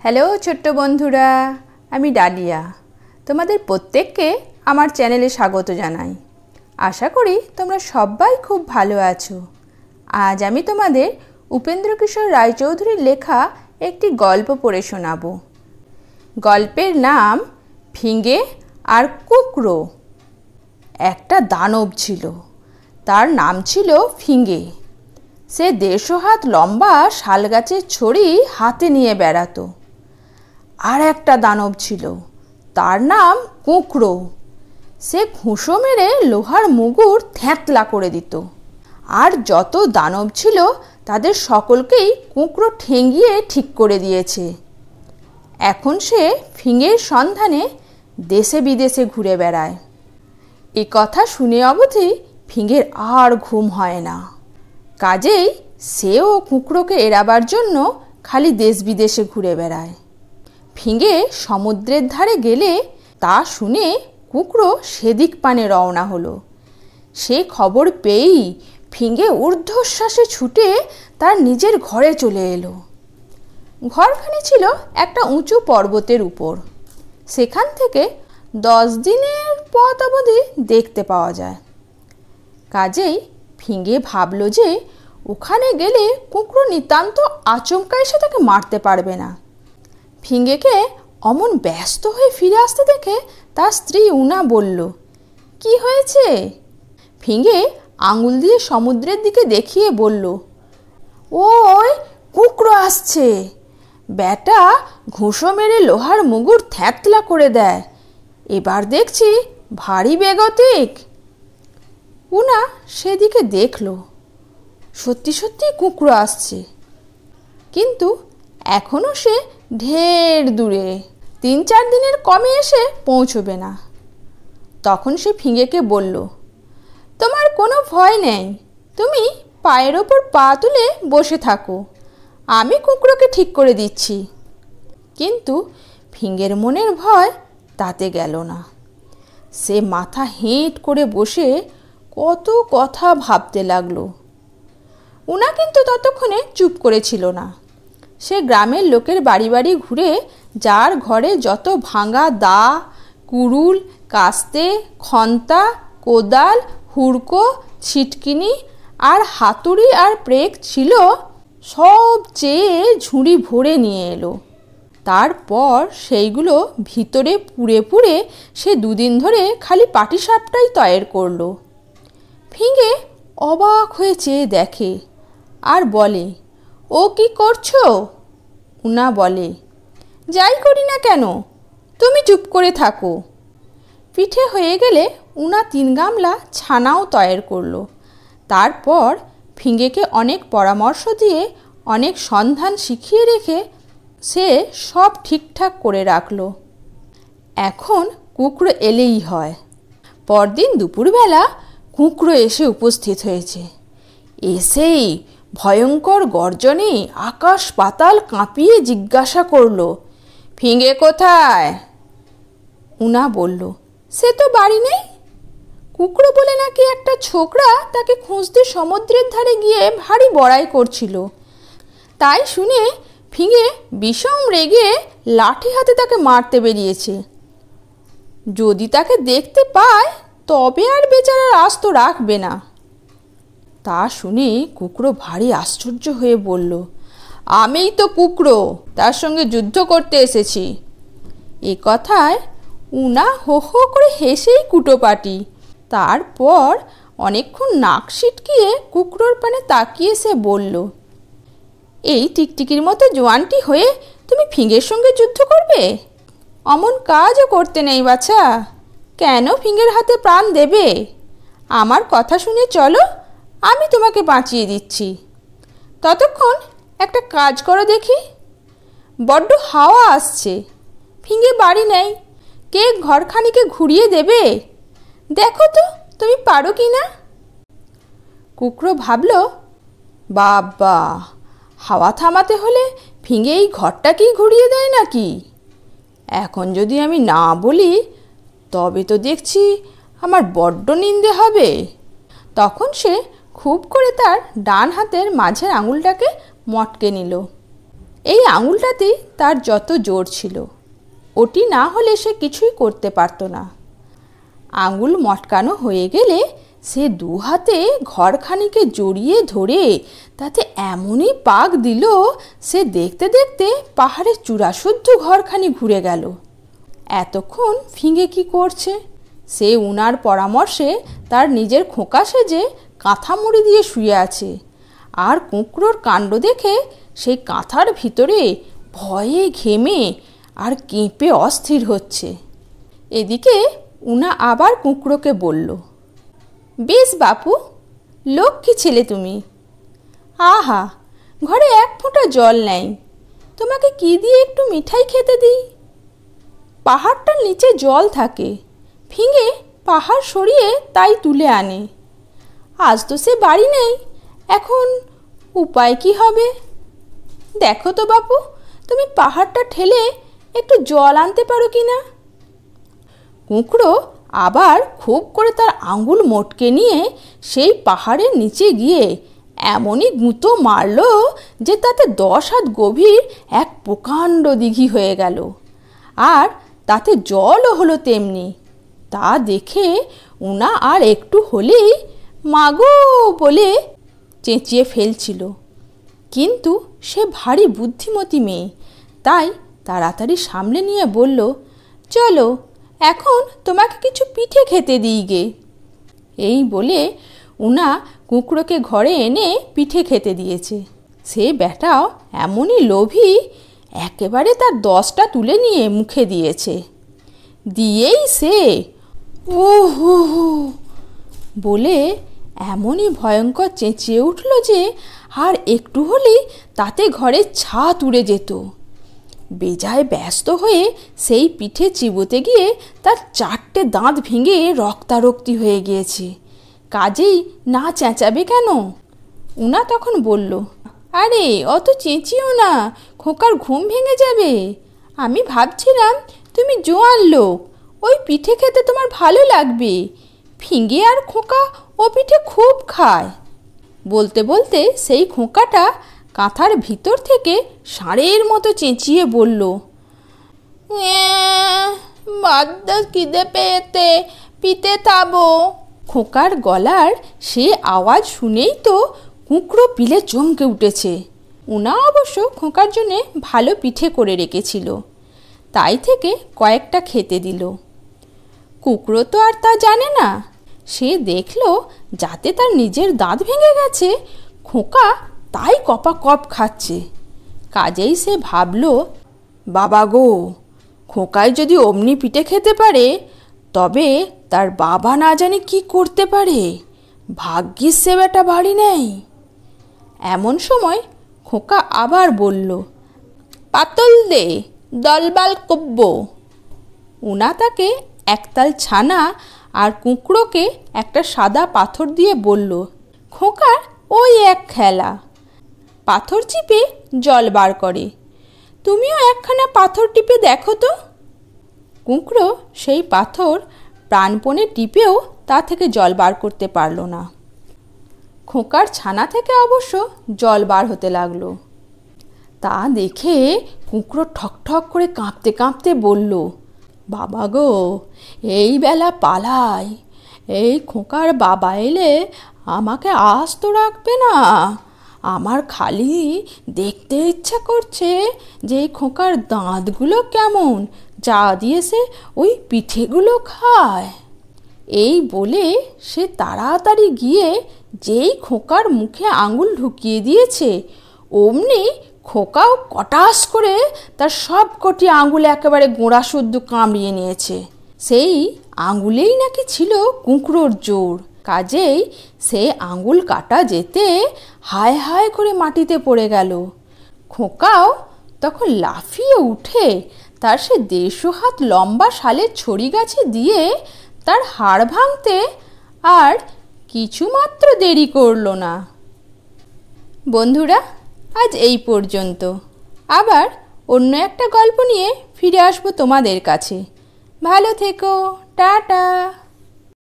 Hello ছোট্ট বন্ধুরা, আমি ডালিয়া। তোমাদের প্রত্যেককে আমার চ্যানেলে স্বাগত জানাই। আশা করি তোমরা সবাই খুব ভালো আছো। আজ আমি তোমাদের উপেন্দ্র কিশোর রায়চৌধুরীর লেখা একটি গল্প পড়ে শোনাবো। গল্পের নাম ফিঙ্গে আর কুকরো। একটা দানব ছিল। তার নাম ছিল ফিঙ্গে সে দেড়শো হাত লম্বা শাল গাছের ছড়ি হাতে নিয়ে বেড়াতো। আর একটা দানব ছিল। তার নাম কুঁকড়ো। সে ঘুষো মেরে লোহার মুগুর থ্যাতলা করে দিত। আর যত দানব ছিল, তাদের সকলকেই কুঁকড়ো ঠেঙ্গিয়ে ঠিক করে দিয়েছে। এখন সে ফিঙের সন্ধানে দেশে বিদেশে ঘুরে বেড়ায়। এ কথা শুনে অবধি ফিঙের আর ঘুম হয় না। কাজেই সেও কুঁকড়োকে এড়াবার জন্য খালি দেশ বিদেশে ঘুরে বেড়ায়। ফিঙে সমুদ্রের ধারে গেলে তা শুনে কুঁকড়ো সেদিক পানে রওনা হলো। সে খবর পেয়েই ফিঙে ঊর্ধ্বশ্বাসে ছুটে তার নিজের ঘরে চলে এলো। ঘরখানি ছিল একটা উঁচু পর্বতের উপর। সেখান থেকে দশ দিনের পথ অবধি দেখতে পাওয়া যায়। কাজেই ফিঙে ভাবল যে ওখানে গেলে কুঁকড়ো নিতান্ত আচমকা এসে তাকে মারতে পারবে না। ফিঙ্গেকে অমন ব্যস্ত হয়ে ফিরে আসতে দেখে তার স্ত্রী উনা বলল, কি হয়েছে? ফিঙ্গে আঙুল দিয়ে সমুদ্রের দিকে দেখিয়ে বলল, ওই কুকরো আসছে। ব্যাটা ঘুষো মেরে লোহার মুগুর থ্যাতলা করে দেয়। এবার দেখছি ভারী বেগতিক। উনা সেদিকে দেখল, সত্যি সত্যি কুকরো আসছে। কিন্তু এখনও সে ঢের দূরে। তিন চার দিনের কমে এসে পৌঁছবে না। তখন সে ফিঙেকে বলল, তোমার কোনো ভয় নেই। তুমি পায়ের ওপর পা তুলে বসে থাকো। আমি কুকুরকে ঠিক করে দিচ্ছি। কিন্তু ফিঙ্গের মনের ভয় তাতে গেল না। সে মাথা হেঁট করে বসে কত কথা ভাবতে লাগল। উনা কিন্তু ততক্ষণে চুপ করেছিল না। সে গ্রামের লোকের বাড়ি বাড়ি ঘুরে, যার ঘরে যত ভাঙা দা কুড়ুল কাস্তে, খন্তা, কোদাল, হুড়কো, ছিটকিনি আর হাতুড়ি আর প্রেক ছিল, সব চেয়ে ঝুড়ি ভরে নিয়ে এলো। তারপর সেইগুলো ভিতরে পুড়ে পুড়ে সে দুদিন ধরে খালি পাটিসাপটাই তয়ের করল। ফিঙে অবাক হয়ে চেয়ে দেখে আর বলে ও কি করছ? উনা বলে, যাই করি না কেন, তুমি চুপ করে থাকো। পিঠে হয়ে গেলে উনা তিন গামলা ছানাও তয়ের করল। তারপর ফিঙ্গেকে অনেক পরামর্শ দিয়ে, অনেক সন্ধান শিখিয়ে রেখে সে সব ঠিকঠাক করে রাখল। এখন কুকড়ো এলেই হয়। পরদিন দুপুরবেলা কুকড়ো এসে উপস্থিত হয়েছে। এসেই ভয়ঙ্কর গর্জনে আকাশ পাতাল কাঁপিয়ে জিজ্ঞাসা করল, ফিঙে কোথায়? উনা বলল, সে তো বাড়ি নেই। কুকড়ো বলে নাকি একটা ছোকরা তাকে খুঁজতে সমুদ্রের ধারে গিয়ে ভারী বড়াই করছিল। তাই শুনে ফিঙে বিষম রেগে লাঠি হাতে তাকে মারতে বেরিয়েছে। যদি তাকে দেখতে পায়, তবে আর বেচারার আস্ত রাখবে না। তা শুনে কুকরো ভারী আশ্চর্য হয়ে বলল, আমিই তো কুকরো, তার সঙ্গে যুদ্ধ করতে এসেছি। এ কথায় উনা হো হো করে হেসেই কুটোপাটি তারপর অনেকক্ষণ নাক সিটকিয়ে কুকরোর পানে তাকিয়ে সে বলল, এই টিকটিকির মতো জোয়ানটি হয়ে তুমি ফিঙ্গের সঙ্গে যুদ্ধ করবে? অমন কাজও করতে নেই বাছা। কেন ফিঙ্গের হাতে প্রাণ দেবে? আমার কথা শুনে চলো আমি তোমাকে বাঁচিয়ে দিচ্ছি। ততক্ষণ একটা কাজ করো দেখি। বড্ড হাওয়া আসছে। ফিঙ্গে বাড়ি নেই। কে ঘরখানিকে ঘুরিয়ে দেবে? দেখো তো, তুমি পারো কি না? কুকরো ভাবল বাবা হাওয়া থামাতে হলে ফিঙে এই ঘরটাকেই ঘুরিয়ে দেয় নাকি? এখন যদি আমি না বলি, তবে তো দেখছি আমার বড্ড নিন্দে হবে। তখন সে খুব করে তার ডান হাতের মাঝের আঙুলটাকে মটকে নিল। এই আঙুলটাতেই তার যত জোর ছিল। ওটি না হলে সে কিছুই করতে পারতো না। আঙুল মটকানো হয়ে গেলে সে দু হাতে ঘরখানিকে জড়িয়ে ধরে তাতে এমনই পাক দিল, সে দেখতে দেখতে পাহাড়ের চূড়াশুদ্ধ ঘরখানি ঘুরে গেল। এতক্ষণ ফিঙে কি করছে? সে উনার পরামর্শে তার নিজের খোঁকা সেজে কাঁথা মুড়ি দিয়ে শুয়ে আছে। আর কুঁকড়োর কাণ্ড দেখে সেই কাঁথার ভিতরে ভয়ে ঘেমে আর কেঁপে অস্থির হচ্ছে। এদিকে উনা আবার কুঁকড়োকে বলল, বেশ বাপু, লক্ষ্মী ছেলে তুমি। আহা, ঘরে এক ফোঁটা জল নেই। তোমাকে কি দিয়ে একটু মিঠাই খেতে দিই? পাহাড়টার নিচে জল থাকে, ফিঙে পাহাড় সরিয়ে তাই তুলে আনে। আজ তো সে বাড়ি নেই। এখন উপায় কি হবে? দেখো তো বাপু, তুমি পাহাড়টা ঠেলে একটু জল আনতে পারো কি না? কুঁকড়ো আবার খুব করে তার আঙ্গুল মোটকে নিয়ে সেই পাহাড়ের নিচে গিয়ে এমনই গুঁতো মারল যে তাতে দশ হাত গভীর এক প্রকাণ্ড দিঘি হয়ে গেল। আর তাতে জলও হলো তেমনি। তা দেখে উনা আর একটু হলেই মাগো বলে চেঁচিয়ে ফেলছিল। কিন্তু সে ভারী বুদ্ধিমতী মেয়ে। তাই তাড়াতাড়ি সামলে নিয়ে বলল, চলো, এখন তোমাকে কিছু পিঠে খেতে দিই গে। এই বলে উনা কুঁকড়োকে ঘরে এনে পিঠে খেতে দিয়েছে। সে ব্যাটাও এমনই লোভী, একেবারে তার দশটা তুলে নিয়ে মুখে দিয়েছে। দিয়েই সে? ও হো বলে এমনই ভয়ঙ্কর চেঁচিয়ে উঠল যে আর একটু হলেই তাতে ঘরে ছাদ উড়ে যেত। বেজায় ব্যস্ত হয়ে সেই পিঠে চিবোতে গিয়ে তার চারটে দাঁত ভেঙে রক্তারক্তি হয়ে গিয়েছে। কাজেই না চেঁচাবে কেন? উনা তখন বলল, আরে, অত চেঁচিও না, খোকার ঘুম ভেঙে যাবে। আমি ভাবছিলাম তুমি জোয়ান লোক, ওই পিঠে খেতে তোমার ভালো লাগবে। ফিঙ্গে আর খোঁকা ও পিঠে খুব খায়। বলতে বলতে সেই খোঁকাটা কাঁথার ভিতর থেকে ষাঁড়ের মতো চেঁচিয়ে বলল বাদ্য খিদে পেয়েতে পিতে তাবো। খোকার গলার সে আওয়াজ শুনেই তো কুঁকড়ো পিলে চমকে উঠেছে। উনা অবশ্য খোকার জন্যে ভালো পিঠে করে রেখেছিল। তাই থেকে কয়েকটা খেতে দিল। কুকড়ো তো আর তা জানে না। সে দেখল যাতে তার নিজের দাঁত ভেঙে গেছে। খোকা তাই কপা কপ খাচ্ছে। কাজেই সে ভাবল, বাবা গো খোকায় যদি অমনি পিঠে খেতে পারে, তবে তার বাবা না জানে কি করতে পারে। ভাগ্যিস সে বেটা বাড়ি নেই। এমন সময় খোকা আবার বলল, পাতল দে, দলবাল কব্য উনা তাকে একতাল ছানা আর কুঁকড়োকে একটা সাদা পাথর দিয়ে বলল, খোকার ওই এক খেলা। পাথর চিপে জল বার করে, তুমিও একখানা পাথর টিপে দেখো তো। কুঁকড়ো সেই পাথর প্রাণপণে টিপেও তা থেকে জল বার করতে পারল না। খোকার ছানা থেকে অবশ্য জল বার হতে লাগল। তা দেখে কুঁকড়ো ঠকঠক করে কাঁপতে কাঁপতে বলল বাবা গো, এই বেলা পালাই। এই খোকার বাবা এলে আমাকে আজ তো রাখবে না। আমার খালি দেখতে ইচ্ছা করছে যে খোকার দাঁতগুলো কেমন, যা দিয়ে সে ওই পিঠেগুলো খায়। এই বলে সে তাড়াতাড়ি গিয়ে যেই খোকার মুখে আঙুল ঢুকিয়ে দিয়েছে, অমনি খোকাও কটাস করে তার সব কটি আঙুল একেবারে গোড়া শুদ্ধ কামড়িয়ে নিয়েছে। সেই আঙুলেই নাকি ছিল কুঁকড়োর জোর। কাজেই সে আঙুল কাটা যেতে হায় হায় করে মাটিতে পড়ে গেল। খোকাও তখন লাফিয়ে উঠে তার সে দেড়শো হাত লম্বা শালের ছড়ি গাছে দিয়ে তার হাড় ভাঙতে আর কিছুমাত্র দেরি করল না। বন্ধুরা আজ এই পর্যন্ত। আবার অন্য একটা গল্প নিয়ে ফিরে আসব তোমাদের কাছে। ভালো থেকো, টাটা।